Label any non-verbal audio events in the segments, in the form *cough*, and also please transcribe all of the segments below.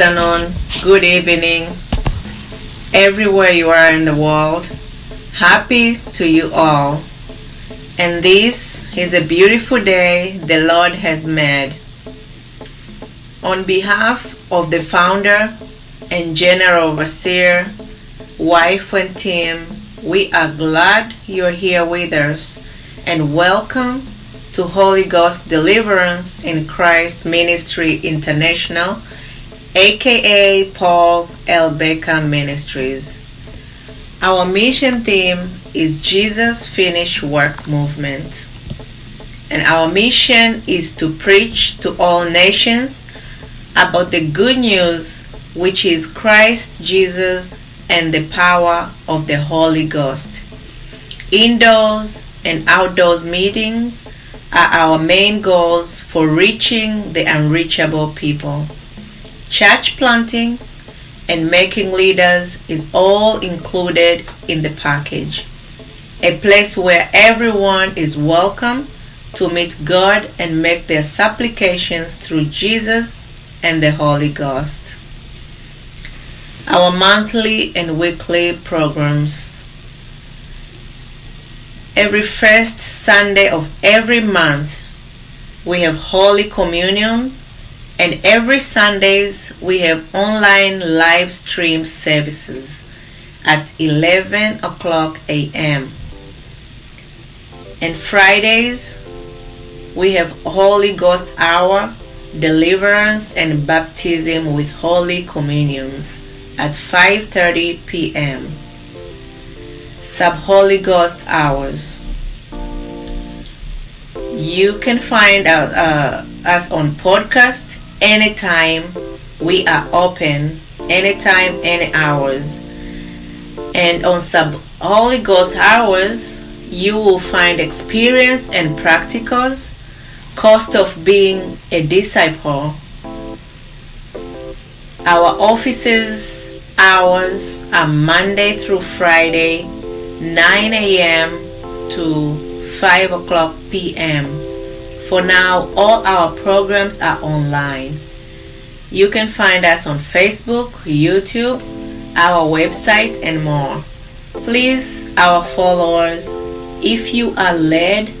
Afternoon, good evening, everywhere you are in the world. Happy to you all. And this is a beautiful day the Lord has made. On behalf of the founder and general overseer, wife, and team, we are glad you're here with us and welcome to Holy Ghost Deliverance in Christ Ministry International, aka Paul L. Baker Ministries. Our mission theme is Jesus Finished Work Movement. And our mission is to preach to all nations about the good news, which is Christ Jesus and the power of the Holy Ghost. Indoors and outdoors meetings are our main goals for reaching the unreachable people. Church planting and making leaders is all included in the package. A place where everyone is welcome to meet God and make their supplications through Jesus and the Holy Ghost. Our monthly and weekly programs every first Sunday of every month we have Holy Communion and every Sundays we have online live stream services at 11 o'clock a.m. And Fridays we have Holy Ghost Hour, Deliverance and Baptism with Holy Communions at 5:30 p.m. Sub Holy Ghost Hours. You can find out, uh, us on podcast anytime. We are open anytime, any hours. And on Sub Holy Ghost Hours, you will find experience and practicals, cost of being a disciple. Our offices hours are Monday through Friday, 9 a.m. to 5 o'clock p.m. For now, all our programs are online. You can find us on Facebook, YouTube, our website, and more. Please, our followers, if you are led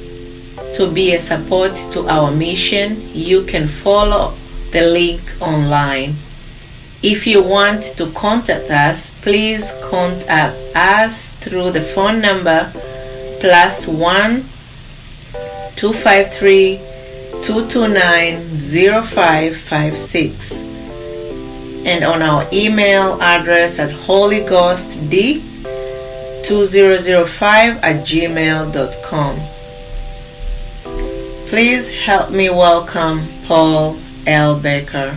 to be a support to our mission, you can follow the link online. If you want to contact us, please contact us through the phone number plus one 253 229 0556 and on our email address at holyghostd 2005 at gmail.com. Please help me welcome Paul L. Baker.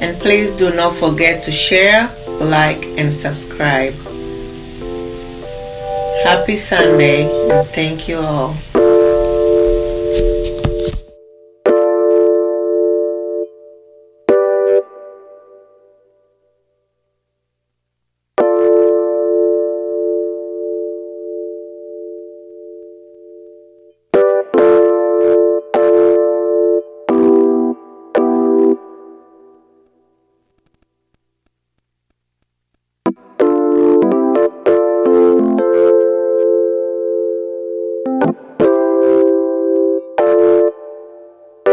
And please do not forget to share, like, and subscribe. Happy Sunday and thank you all.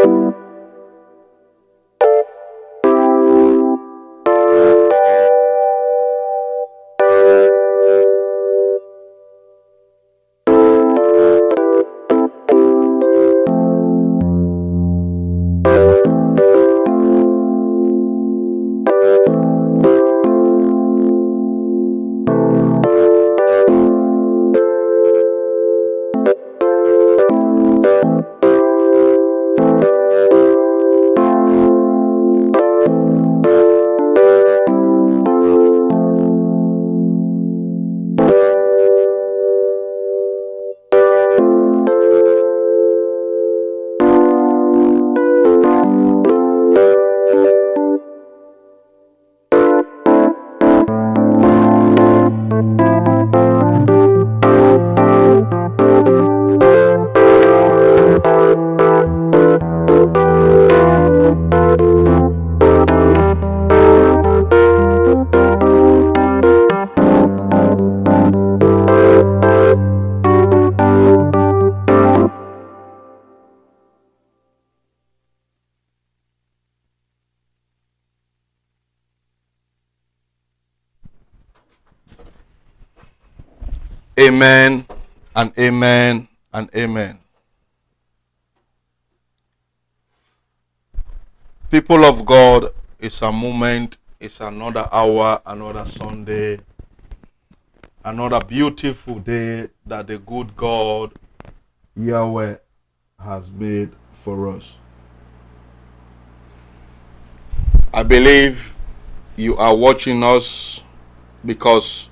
you. Amen and amen and amen. People of God, it's a moment, it's another hour, another Sunday, another beautiful day that the good God, Yahweh, has made for us. I believe you are watching us because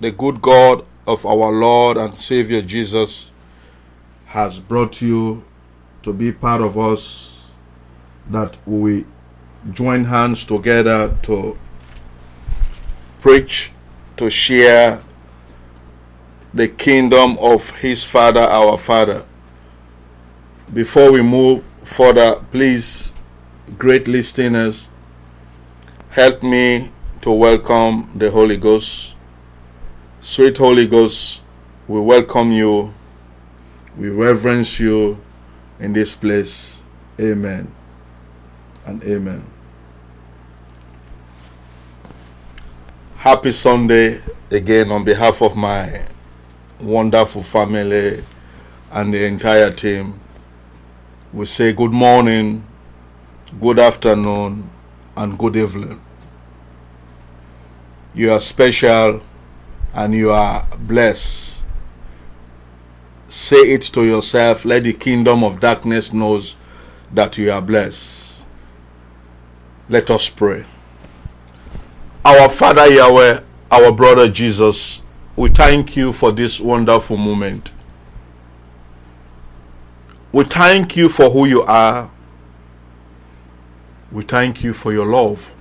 the good God of our Lord and Savior Jesus has brought you to be part of us that we join hands together to preach, to share the kingdom of His Father, our Father. Before we move further, please, great listeners, help me to welcome the Holy Ghost. Sweet Holy Ghost, we welcome you, we reverence you in this place. Amen and amen. Happy Sunday again on behalf of my wonderful family and the entire team. We say good morning, good afternoon, and good evening. You are special and you are blessed. Say it to yourself. Let the kingdom of darkness knows that you are blessed. Let us pray. Our Father Yahweh, our brother Jesus, we thank you for this wonderful moment. We thank you for who you are. We thank you for your love.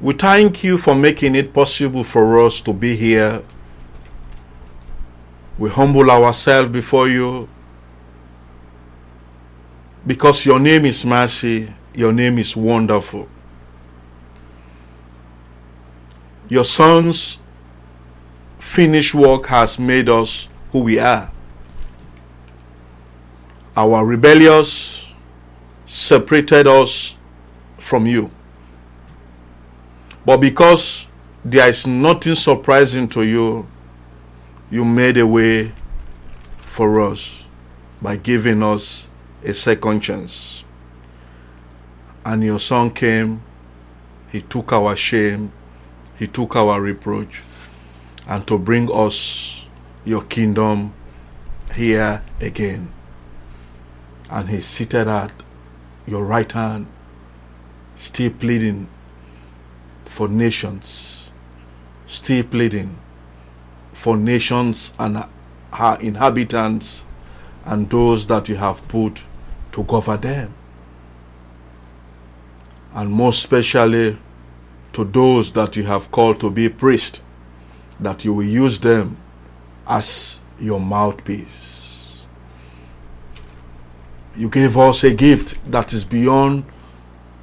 We thank you for making it possible for us to be here. We humble ourselves before you because your name is mercy, your name is wonderful. Your son's finished work has made us who we are. Our rebellious separated us from you. But because there is nothing surprising to you, you made a way for us by giving us a second chance. And your son came, he took our shame, he took our reproach, and to bring us your kingdom here again. And he seated at your right hand, still pleading for nations, still pleading for nations and her inhabitants and those that you have put to govern them. And most especially to those that you have called to be priests, that you will use them as your mouthpiece. You gave us a gift that is beyond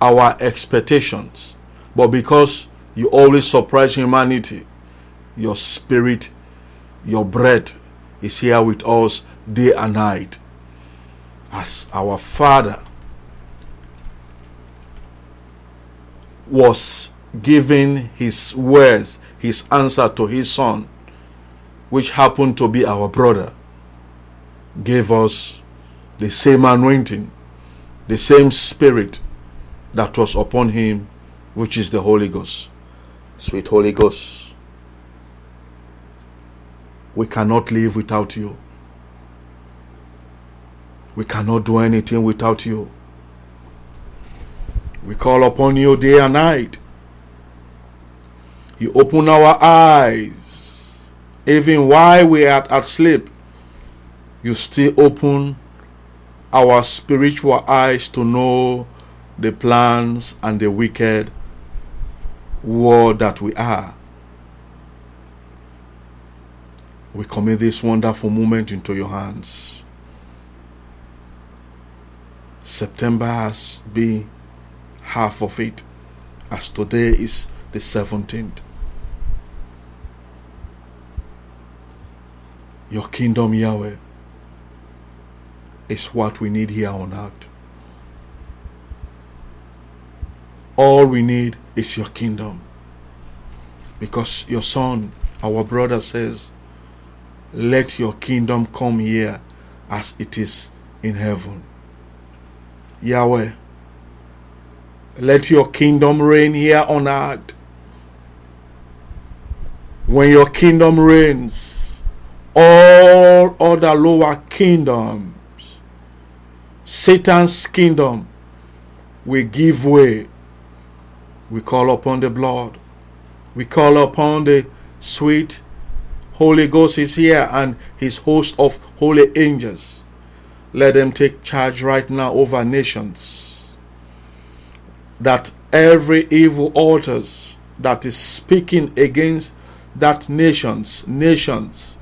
our expectations. But because you always surprise humanity, your spirit, your bread is here with us day and night. As our Father was giving his words, his answer to his son, which happened to be our brother, gave us the same anointing, the same spirit that was upon him, which is the Holy Ghost. Sweet Holy Ghost, we cannot live without you. We cannot do anything without you. We call upon you day and night. You open our eyes. Even while we are at sleep, you still open our spiritual eyes to know the plans and the wicked world that we are. We commit this wonderful moment into your hands. September has been half of it, as today is the 17th. Your kingdom, Yahweh, is what we need here on earth. All we need is your kingdom. Because your son, our brother says, Let your kingdom come here as it is in heaven. Yahweh, let your kingdom reign here on earth. When your kingdom reigns, all other lower kingdoms, Satan's kingdom, will give way. We call upon the blood. We call upon the sweet Holy Ghost is here and his host of holy angels. Let them take charge right now over nations. That every evil altars that is speaking against that nations, nations,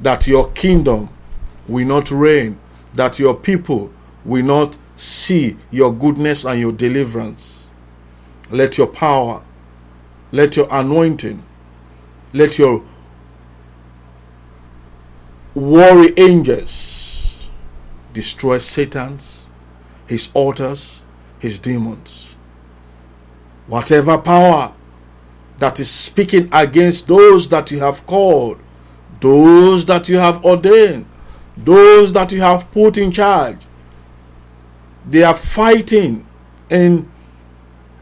that your kingdom will not reign, that your people will not see your goodness and your deliverance. Let your power, let your anointing, let your warrior angels destroy Satan's, his altars, his demons. Whatever power that is speaking against those that you have called, those that you have ordained, those that you have put in charge, they are fighting in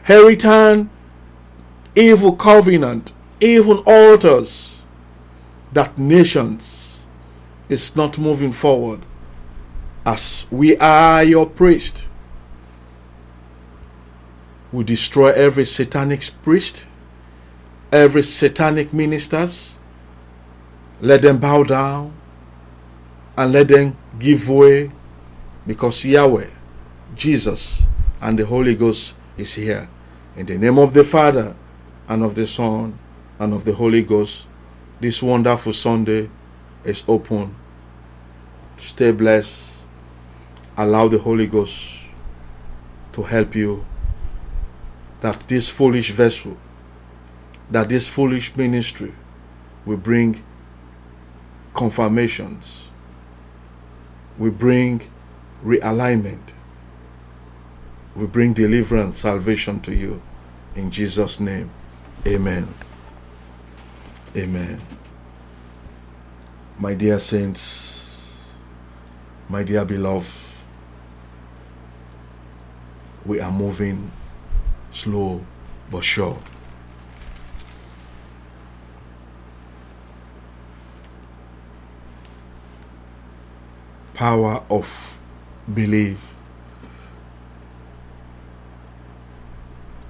heritage, evil covenant, evil altars that nations is not moving forward. As we are your priest we destroy every satanic priest every satanic ministers. Let them bow down and let them give way because yahweh jesus and the holy ghost is here in the name of the father and of the son and of the holy ghost this wonderful sunday is open. Stay blessed. Allow the Holy Ghost to help you that this foolish vessel, that this foolish ministry will bring confirmations, will bring realignment, will bring deliverance, salvation to you. In Jesus' name, amen. Amen. My dear saints, my dear beloved, we are moving slow but sure. Power of belief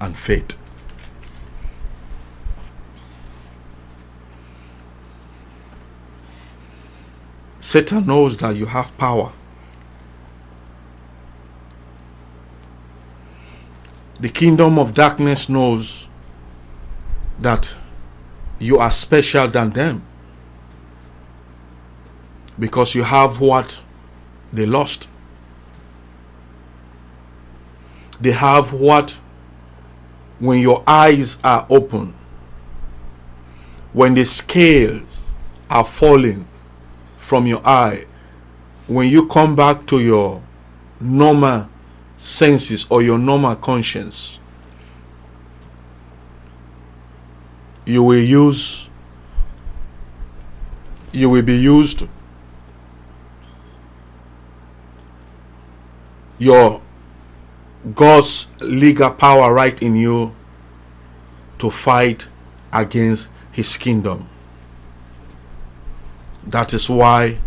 and faith. Satan knows that you have power. The kingdom of darkness knows that you are special than them because you have what they lost. They have what when your eyes are open, when the scales are falling from your eye, when you come back to your normal senses or your normal conscience, you will use, you will be used your God's legal power right in you to fight against his kingdom. That is why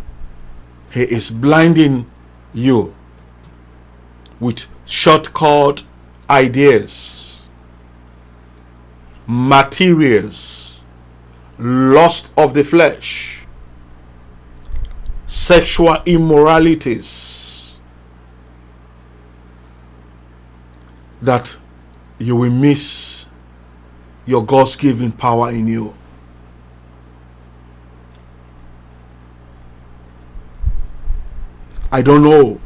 he is blinding you with shortcut ideas, materials, lust of the flesh, sexual immoralities that you will miss your God's given power in you. I don't know.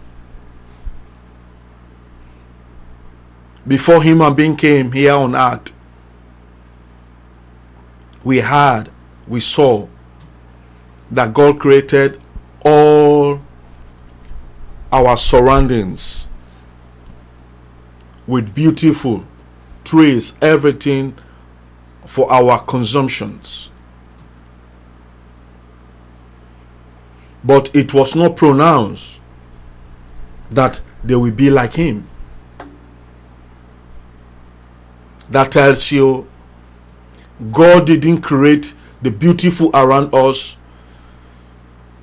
Before human being came here on earth, we had, we saw that God created all our surroundings with beautiful trees, everything for our consumptions. But it was not pronounced that they will be like him. That tells you God didn't create the beautiful around us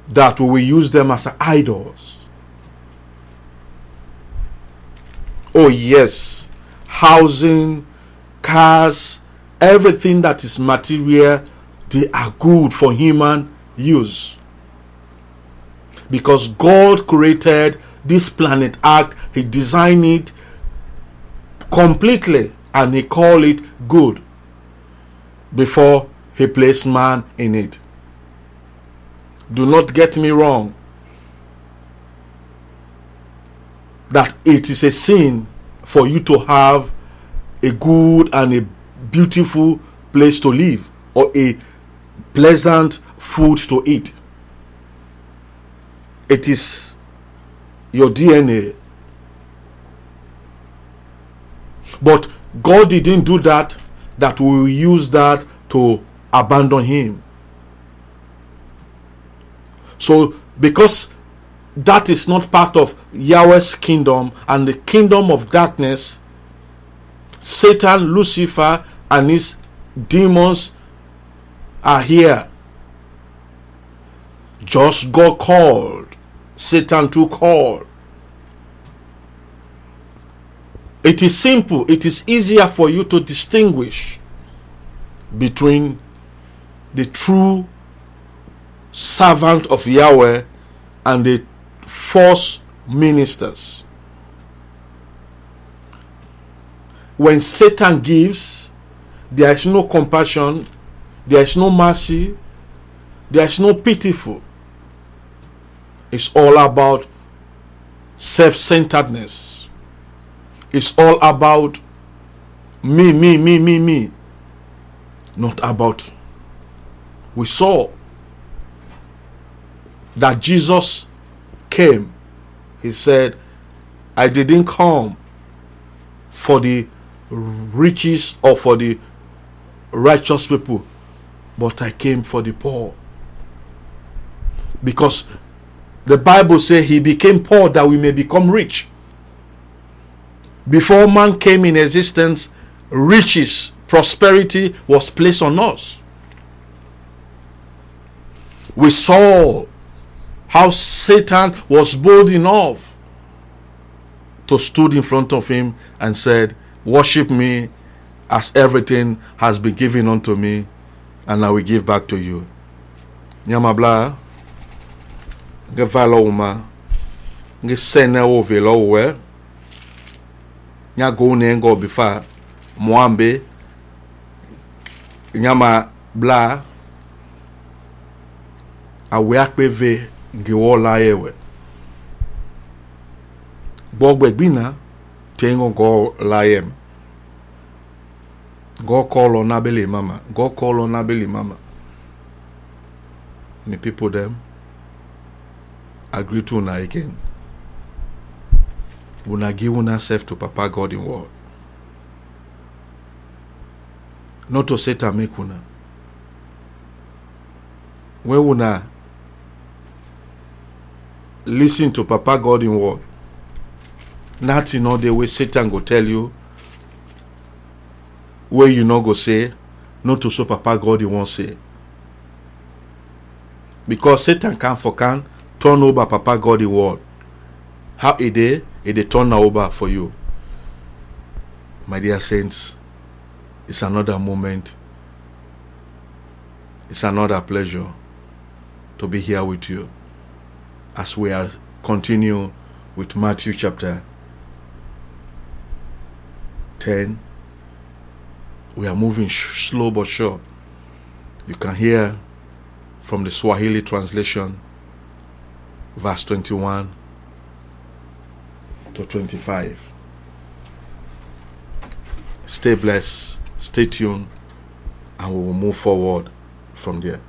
that we will use them as idols. Oh, yes, housing, cars, everything that is material, they are good for human use. Because God created this planet Earth, He designed it completely and He called it good before He placed man in it. Do not get me wrong. That it is a sin for you to have a good and a beautiful place to live or a pleasant food to eat. It is your DNA. But God didn't do that, that we will use that to abandon Him. So, because that is not part of Yahweh's kingdom and the kingdom of darkness, Satan, Lucifer, and his demons are here. Just God called, Satan to call. It is simple, it is easier for you to distinguish between the true servant of Yahweh and the false ministers. When Satan gives, there is no compassion, there is no mercy, there is no pitiful. It's all about self centeredness. It's all about me, me, me, me, me. Not about. We saw that Jesus came. He said, I didn't come for the riches or for the righteous people, but I came for the poor. Because the Bible says he became poor that we may become rich. Before man came in existence, riches, prosperity was placed on us. We saw how Satan was bold enough to stood in front of him and said, Worship me as everything has been given unto me, and I will give back to you. Nyamabla, nge valo uma, nge sene wo velo we, nya go ne ngo bifa, mwambe, nyama bla, awe akpeve nge wola yewe. Bogbe gbina, tengo go la yem. Go call on Abeli Mama. Go call on Abeli Mama. The people them agree to una again. Una give una self to Papa God in word. Not to Satan make una. When una listen to Papa God in word, nothing all the way Satan go tell you where you no go say not to show papa god you won't say. Because satan can for can turn over papa god in word. How a day a day turn over for you. My dear saints it's another moment. It's another pleasure to be here with you as we are continue with matthew chapter 10 we are moving sh- slow but sure. You can hear from the Swahili translation, verse 21 to 25. Stay blessed, stay tuned, and we will move forward from there.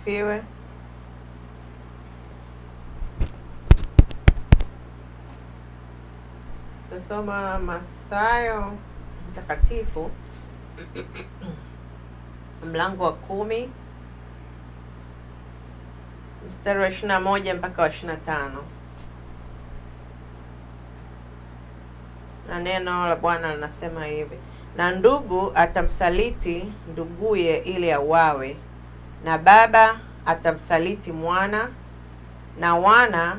Asifiwe. Tutasoma Mathayo mtakatifu *clears throat* mlango wa kumi mstari wa ishirini na moja mpaka wa ishirini na tano na neno la Bwana linasema hivi: na ndugu atamsaliti nduguye ili auawe, na baba atamsaliti mwana, na wana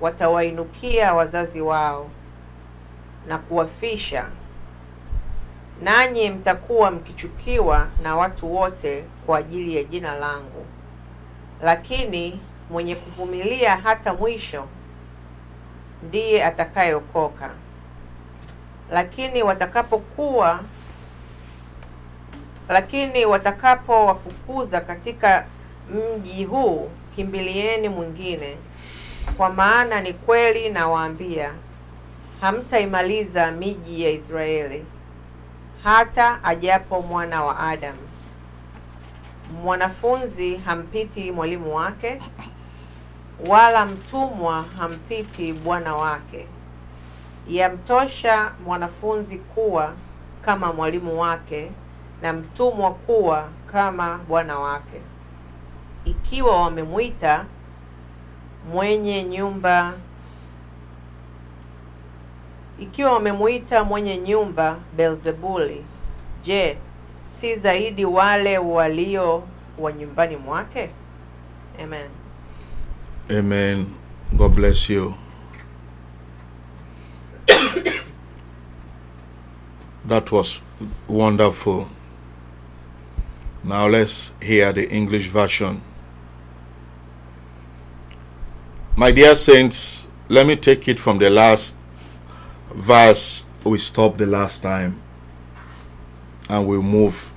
watawainukia wazazi wao na kuwafisha. Nanyi mtakuwa mkichukiwa na watu wote kwa ajili ya jina langu, lakini mwenye kuvumilia hata mwisho ndiye atakayeokoka. Lakini watakapokuwa lakini watakapowafukuza katika mji huu, kimbilieni mwingine, kwa maana ni kweli nawaambia, hamtaimaliza miji ya Israeli hata ajapo mwana wa Adamu. Mwanafunzi hampiti mwalimu wake, wala mtumwa hampiti bwana wake. Yamtosha mwanafunzi kuwa kama mwalimu wake, na mtumwa kuwa kama bwana wake. Ikiwa wamemwita mwenye nyumba ikiwa wamemwita mwenye nyumba Beelzebuli, je, si zaidi wale walio wa nyumbani mwake? Amen. Amen. God bless you. *coughs* that was wonderful. Now let's hear the English version. My dear saints, let me take it from the last verse we stopped the last time and we move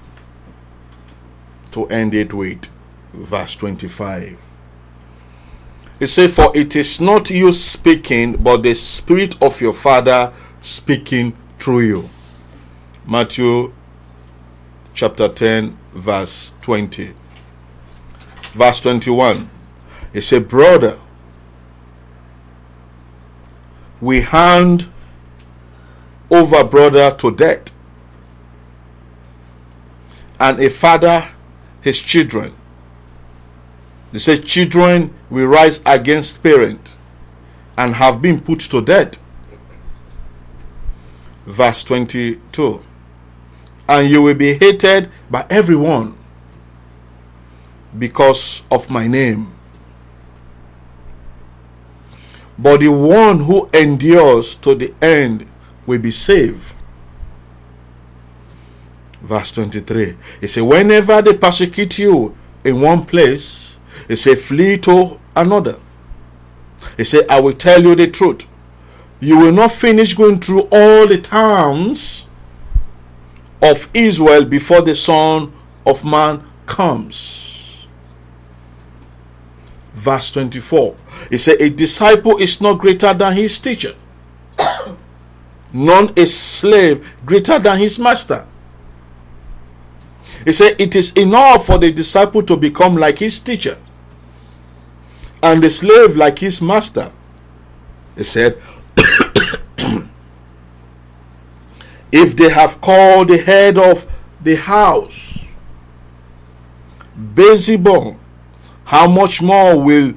to end it with verse 25. It says, For it is not you speaking, but the Spirit of your Father speaking through you. Matthew chapter 10, verse 20. Verse 21. It says, Brother, we hand over brother to death, and a father his children. They say children will rise against parent and have been put to death. Verse 22 And you will be hated by everyone because of my name. But the one who endures to the end will be saved. Verse 23. He said, Whenever they persecute you in one place, it says, Flee to another. He said, I will tell you the truth. You will not finish going through all the towns of Israel before the Son of Man comes. Verse 24. He said, A disciple is not greater than his teacher none a slave greater than his master. He said, It is enough for the disciple to become like his teacher and the slave like his master. He said, If they have called the head of the house Beelzebub, how much more will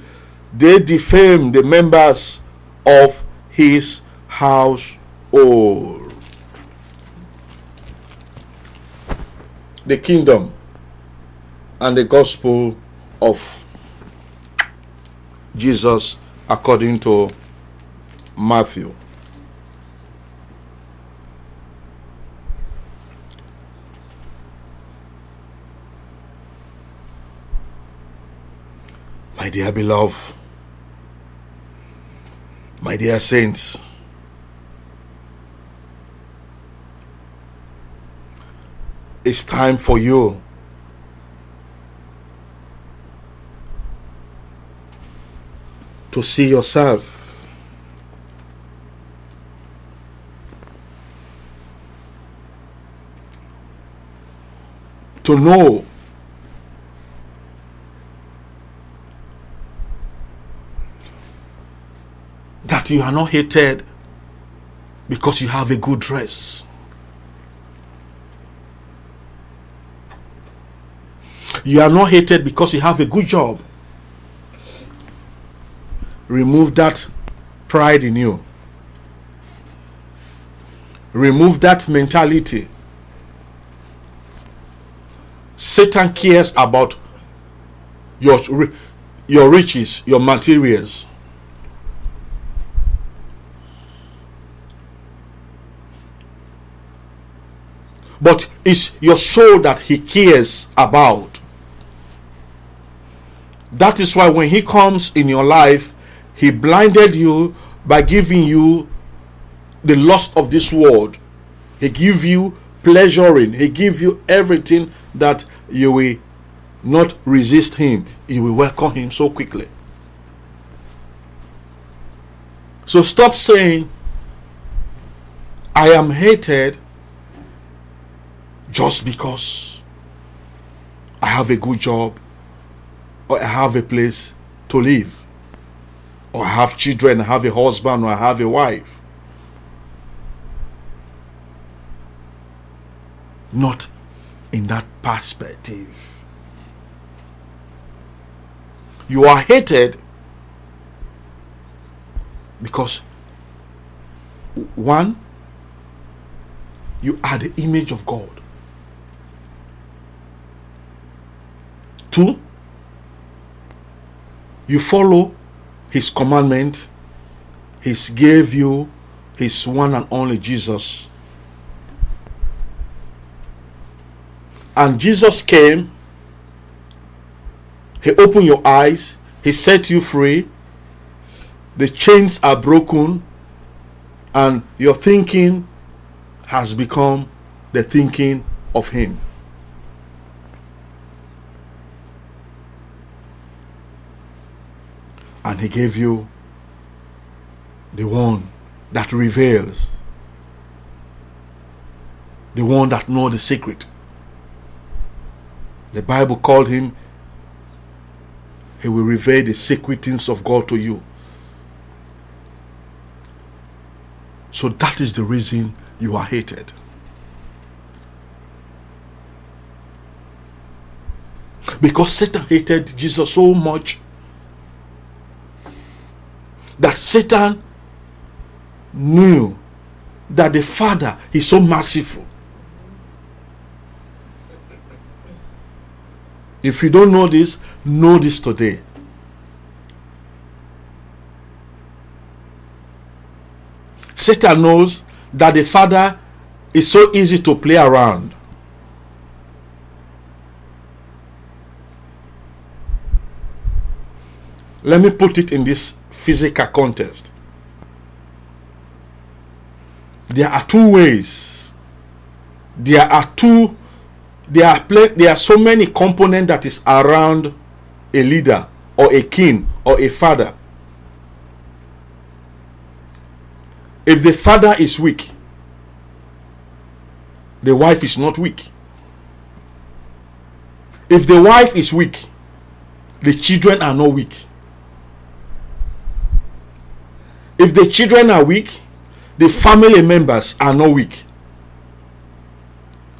they defame the members of his house? all the kingdom and the gospel of Jesus according to Matthew. My dear beloved, my dear saints, it's time for you to see yourself. To know that you are not hated because you have a good dress. You are not hated because you have a good job. Remove that pride in you. Remove that mentality. Satan cares about your your riches, your materials. But it's your soul that he cares about. That is why when he comes in your life, he blinded you by giving you the lust of this world. He give you pleasuring. He give you everything that you will not resist him. You will welcome him so quickly. So stop saying, I am hated just because I have a good job or I have a place to live or I have children, I have a husband or I have a wife. Not in that perspective. You are hated because one, you are the image of God. Two, you follow his commandment. He gave you his one and only Jesus. And Jesus came. He opened your eyes. He set you free. The chains are broken. And your thinking has become the thinking of him. And he gave you the one that reveals the one that know the secret. The bible called him he will reveal the secret things of god to you. So that is the reason you are hated. Because satan hated jesus so much that Satan knew that the Father is so merciful. If you don't know this, know this today. Satan knows that the Father is so easy to play around. Let me put it in this physical context. There are two ways. There are two. There are pl- there are so many components that is around a leader or a king or a father. If the father is weak, the wife is not weak. If the wife is weak, the children are not weak. If the children are weak, the family members are not weak.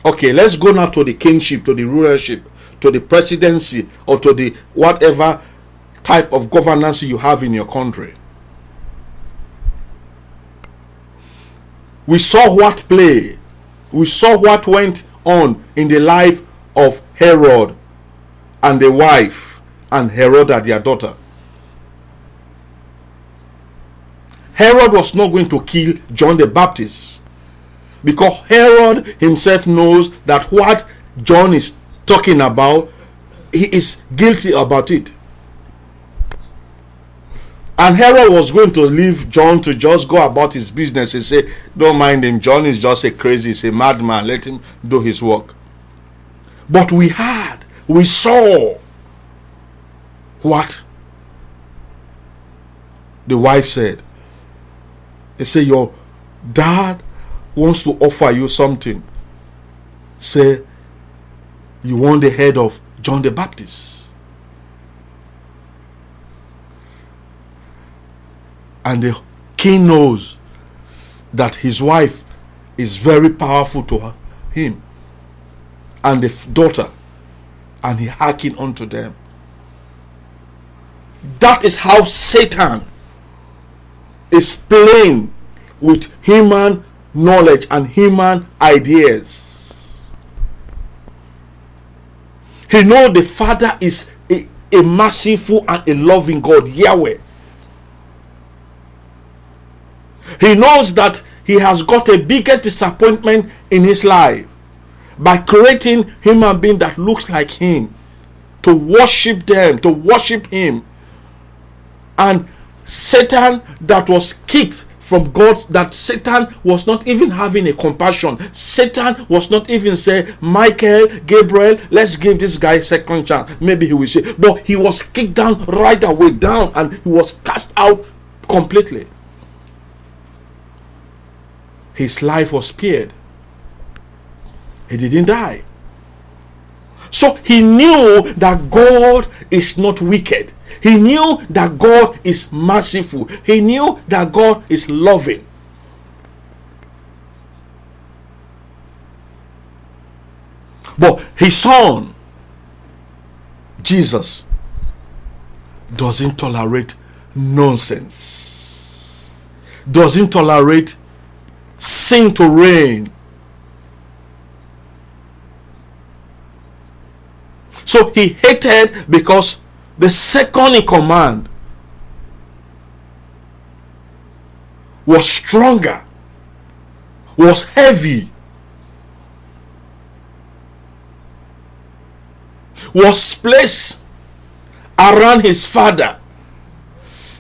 Okay, let's go now to the kingship, to the rulership, to the presidency, or to the whatever type of governance you have in your country. We saw what play, we saw what went on in the life of Herod and the wife and Herod, their daughter. Herod was not going to kill John the Baptist because Herod himself knows that what John is talking about, he is guilty about it. And Herod was going to leave John to just go about his business and say, Don't mind him. John is just a crazy, he's a madman. Let him do his work. But we had, we saw what the wife said. They say your dad wants to offer you something. Say you want the head of John the Baptist. And the king knows that his wife is very powerful to him and the daughter and he hearkened unto them that is how satan is playing with human knowledge and human ideas. He know the father is a, a merciful and a loving god yahweh. He knows that he has got a biggest disappointment in his life by creating human being that looks like him to worship them to worship him. And satan that was kicked from god that satan was not even having a compassion satan was not even say michael gabriel let's give this guy second chance maybe he will say but he was kicked down right away down and he was cast out completely his life was spared. He didn't die. So he knew that God is not wicked. He knew that God is merciful. He knew that God is loving. But his son, Jesus, doesn't tolerate nonsense, doesn't tolerate sin to reign. So he hated because the second in command was stronger, was heavy, was placed around his father.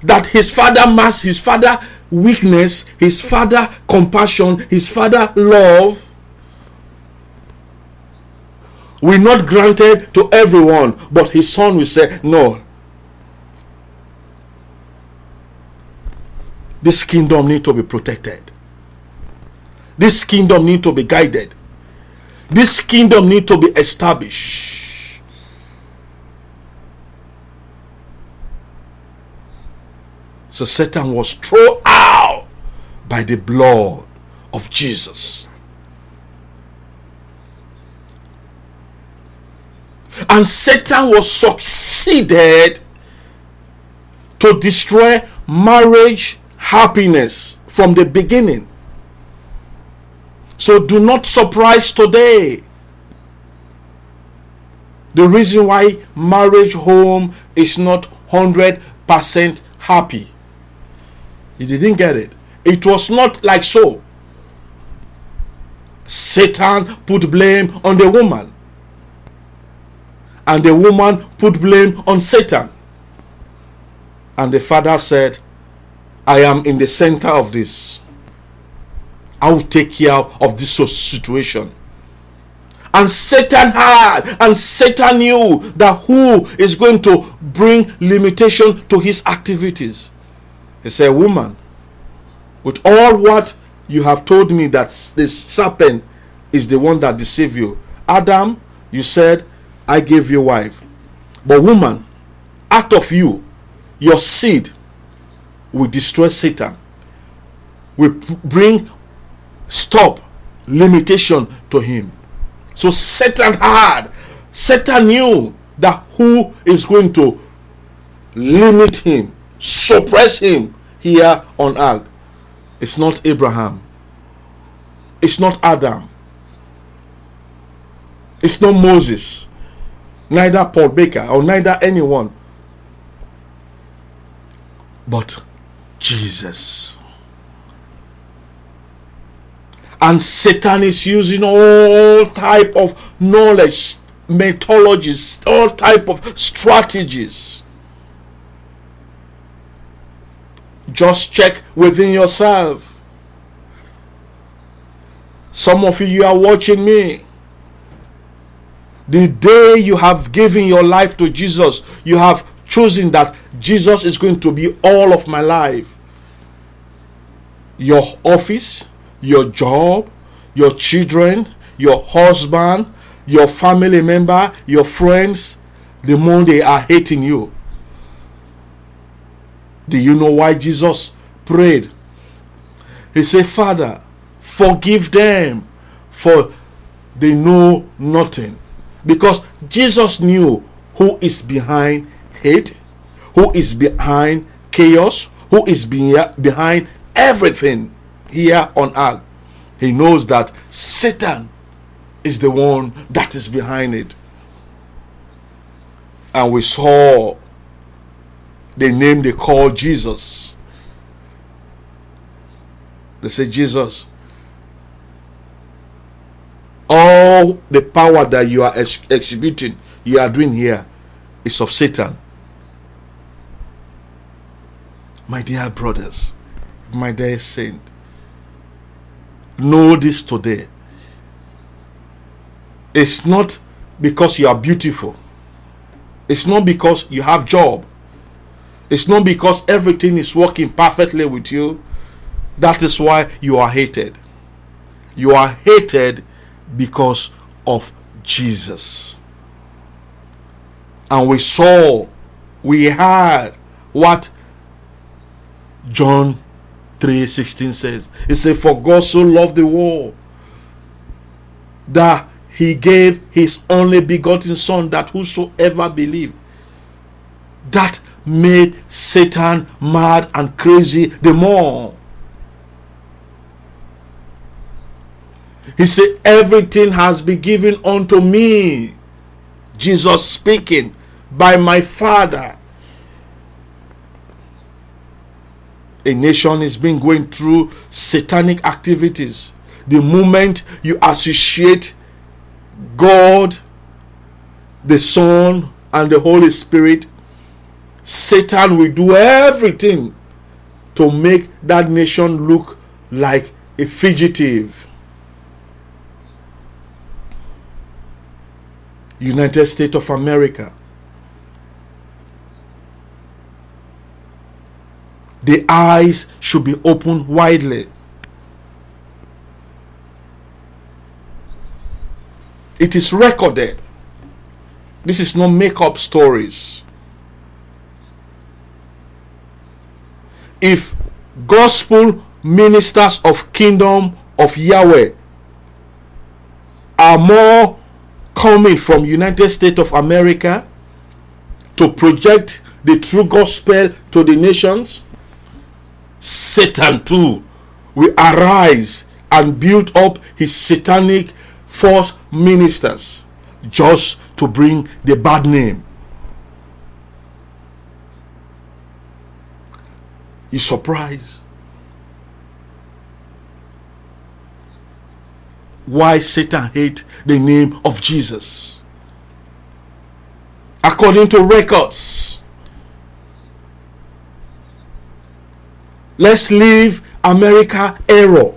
That his father must, his father weakness, his father compassion, his father love will not granted to everyone, but his son will say, No. This kingdom need to be protected. This kingdom need to be guided. This kingdom need to be established. So Satan was thrown out by the blood of Jesus. And Satan was succeeded to destroy marriage happiness from the beginning. So do not surprise today. The reason why marriage home is not 100% happy You didn't get it. It was not like so. Satan put blame on the woman. And the woman put blame on Satan. And the father said, I am in the center of this. I will take care of this situation. And Satan had, and Satan knew that who is going to bring limitation to his activities. He said, Woman, with all what you have told me that this serpent is the one that deceived you. Adam, you said, I gave you wife. But woman, out of you, your seed will destroy Satan. Will bring stop, limitation to him. So Satan had, Satan knew that who is going to limit him suppress him here on earth. It's not Abraham. It's not Adam. It's not Moses. Neither Paul Baker or neither anyone. But Jesus. And Satan is using all type of knowledge, methodologies, all type of strategies Just check within yourself. Some of you, you are watching me. The day you have given your life to Jesus, you have chosen that Jesus is going to be all of my life. Your office, your job, your children, your husband, your family member, your friends, the more they are hating you. Do you know why Jesus prayed He said, Father, forgive them, for they know nothing. Because Jesus knew who is behind hate, who is behind chaos, who is behind everything here on earth. He knows that Satan is the one that is behind it. And we saw the name they called Jesus. They say, Jesus, all the power that you are ex- exhibiting, you are doing here, is of Satan. My dear brothers, my dear saint, know this today. It's not because you are beautiful. It's not because you have job. It's not because everything is working perfectly with you. That is why you are hated. You are hated because of Jesus. And we saw, we heard what John 3:16 says. It says, For God so loved the world that he gave his only begotten son that whosoever believe that made Satan mad and crazy the more. He said, Everything has been given unto me. Jesus speaking by my Father. A nation is being going through satanic activities. The moment you associate God, the Son, and the Holy Spirit Satan will do everything to make that nation look like a fugitive. United States of America. The eyes should be opened widely. It is recorded. This is not make up stories. if gospel ministers of kingdom of Yahweh are more coming from United States of America to project the true gospel to the nations, Satan too will arise and build up his satanic false ministers just to bring the bad name You surprised? Why Satan hate the name of Jesus? According to records, let's leave America error.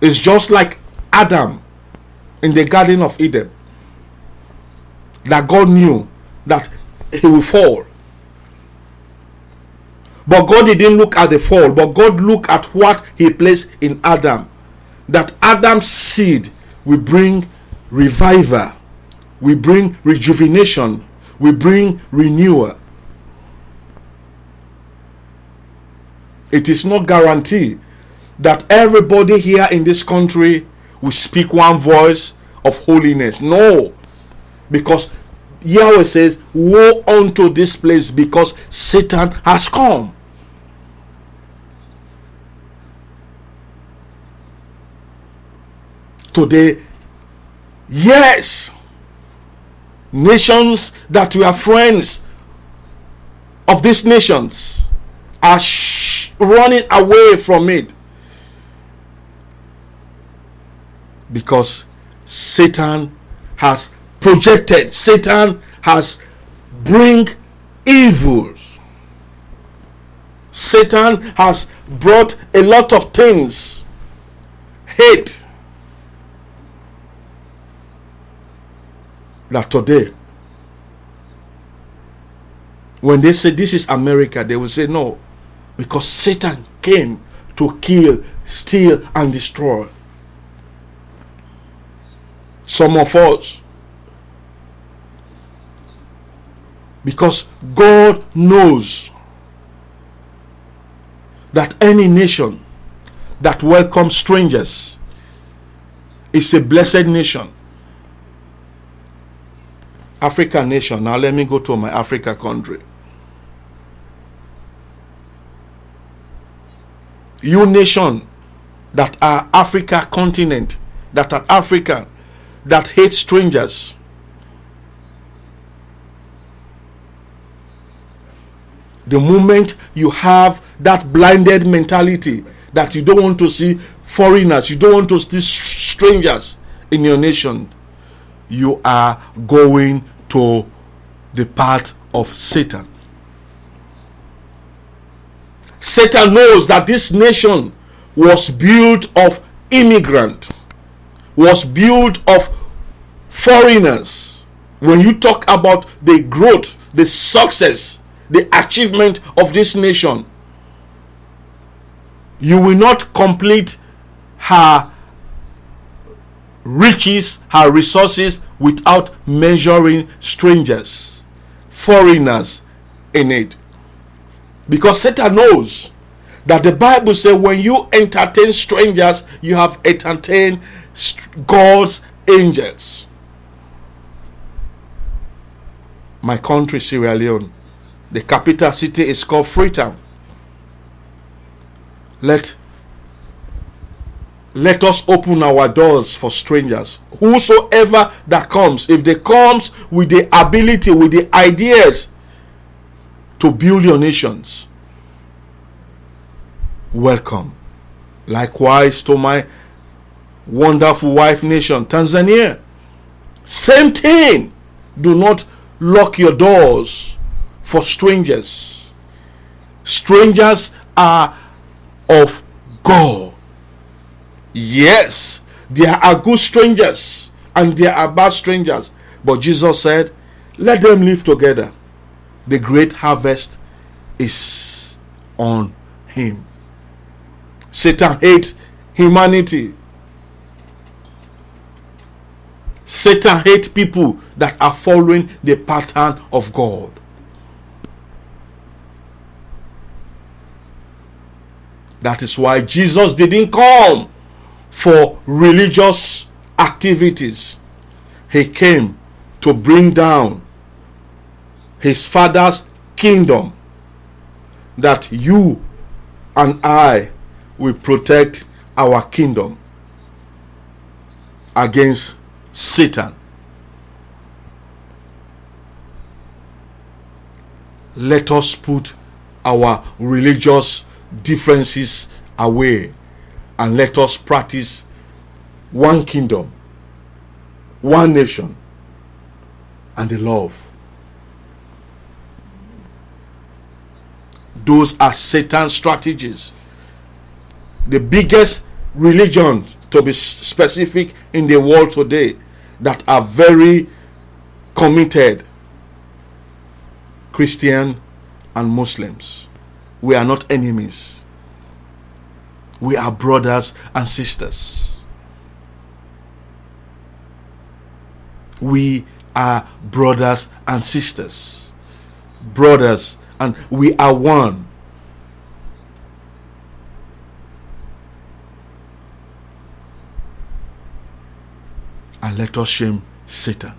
It's just like Adam in the Garden of Eden. That God knew that he will fall. But God didn't look at the fall, but God looked at what He placed in Adam. That Adam's seed will bring revival, we bring rejuvenation, we bring renewal. It is not guaranteed that everybody here in this country will speak one voice of holiness. No. Because Yahweh says, Woe unto this place because Satan has come. Today. Yes, nations that we are friends of these nations are sh- running away from it because Satan has projected, Satan has bring evils. Satan has brought a lot of things, hate, that today, when they say this is America, they will say no, because Satan came to kill, steal, and destroy. Some of us, because God knows that any nation that welcomes strangers is a blessed nation. African nation. Now let me go to my Africa country. You nation that are Africa continent, that are African, that hate strangers. The moment you have that blinded mentality that you don't want to see foreigners, you don't want to see strangers in your nation, you are going to the path of Satan. Satan knows that this nation was built of immigrant, was built of foreigners. When you talk about the growth, the success, the achievement of this nation, you will not complete her riches, her resources without measuring strangers, foreigners in it. Because Satan knows that the Bible says when you entertain strangers, you have entertained God's angels. My country, Sierra Leone, the capital city is called Freetown. Let let us open our doors for strangers. Whosoever that comes if they comes with the ability with the ideas to build your nations welcome. Likewise to my wonderful wife nation tanzania. Same thing. Do not lock your doors for strangers. Strangers are of god Yes, there are good strangers and there are bad strangers. But Jesus said, Let them live together. The great harvest is on him. Satan hates humanity. Satan hates people that are following the pattern of God. That is why Jesus didn't come for religious activities. He came to bring down his father's kingdom that you and I will protect our kingdom against Satan. Let us put our religious differences away and let us practice one kingdom, one nation, and the love. Those are Satan's strategies. The biggest religion, to be specific, in the world today that are very committed Christian and Muslims. We are not enemies we are brothers and sisters. We are brothers and sisters. Brothers, and we are one. And let us shame Satan.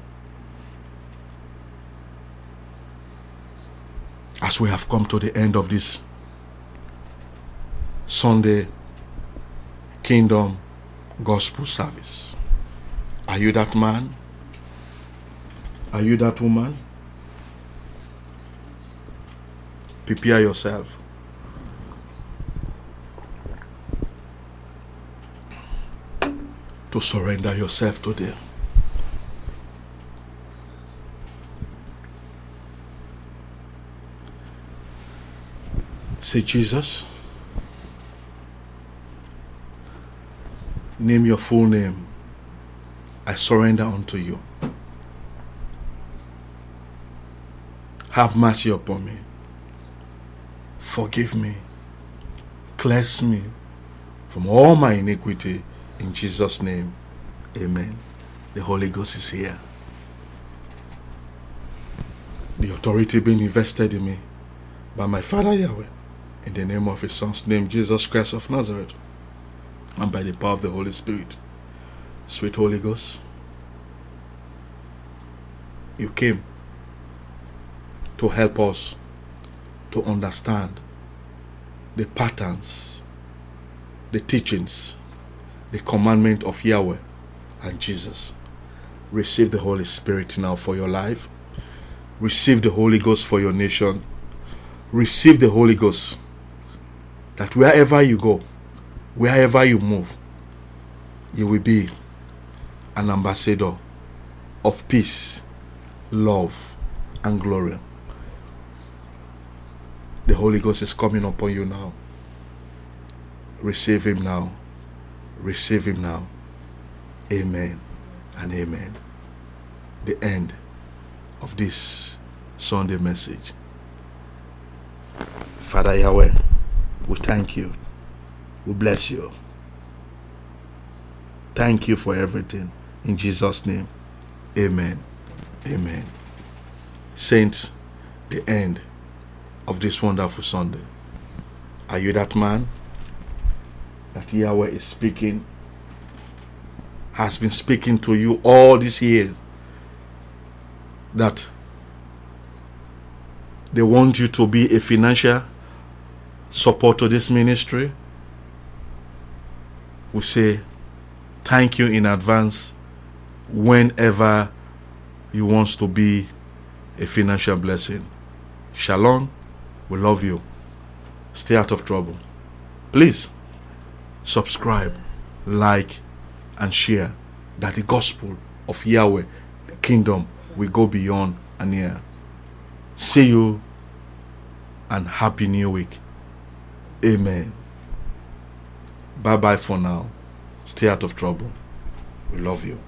As we have come to the end of this Sunday kingdom gospel service. Are you that man? Are you that woman? Prepare yourself. To surrender yourself to them. Say, Jesus. Name your full name. I surrender unto you. Have mercy upon me. Forgive me. Cleanse me from all my iniquity. In Jesus' name, amen. The Holy Ghost is here. The authority being invested in me by my Father Yahweh. In the name of his son's name, Jesus Christ of Nazareth, and by the power of the Holy Spirit. Sweet Holy Ghost, you came to help us to understand the patterns, the teachings, the commandment of Yahweh and Jesus. Receive the Holy Spirit now for your life. Receive the Holy Ghost for your nation. Receive the Holy Ghost that wherever you go, wherever you move, you will be an ambassador of peace, love, and glory. The Holy Ghost is coming upon you now. Receive Him now. Receive Him now. Amen and amen. The end of this Sunday message. Father Yahweh, we thank you. We bless you. Thank you for everything. In Jesus' name, amen. Amen. Saints, the end of this wonderful Sunday. Are you that man that Yahweh is speaking, has been speaking to you all these years? That they want you to be a financial support to this ministry? We say thank you in advance whenever you want to be a financial blessing. Shalom. We love you. Stay out of trouble. Please subscribe, like, and share that the gospel of Yahweh, kingdom, will go beyond and near. See you and happy new week. Amen. Bye bye for now. Stay out of trouble. We love you.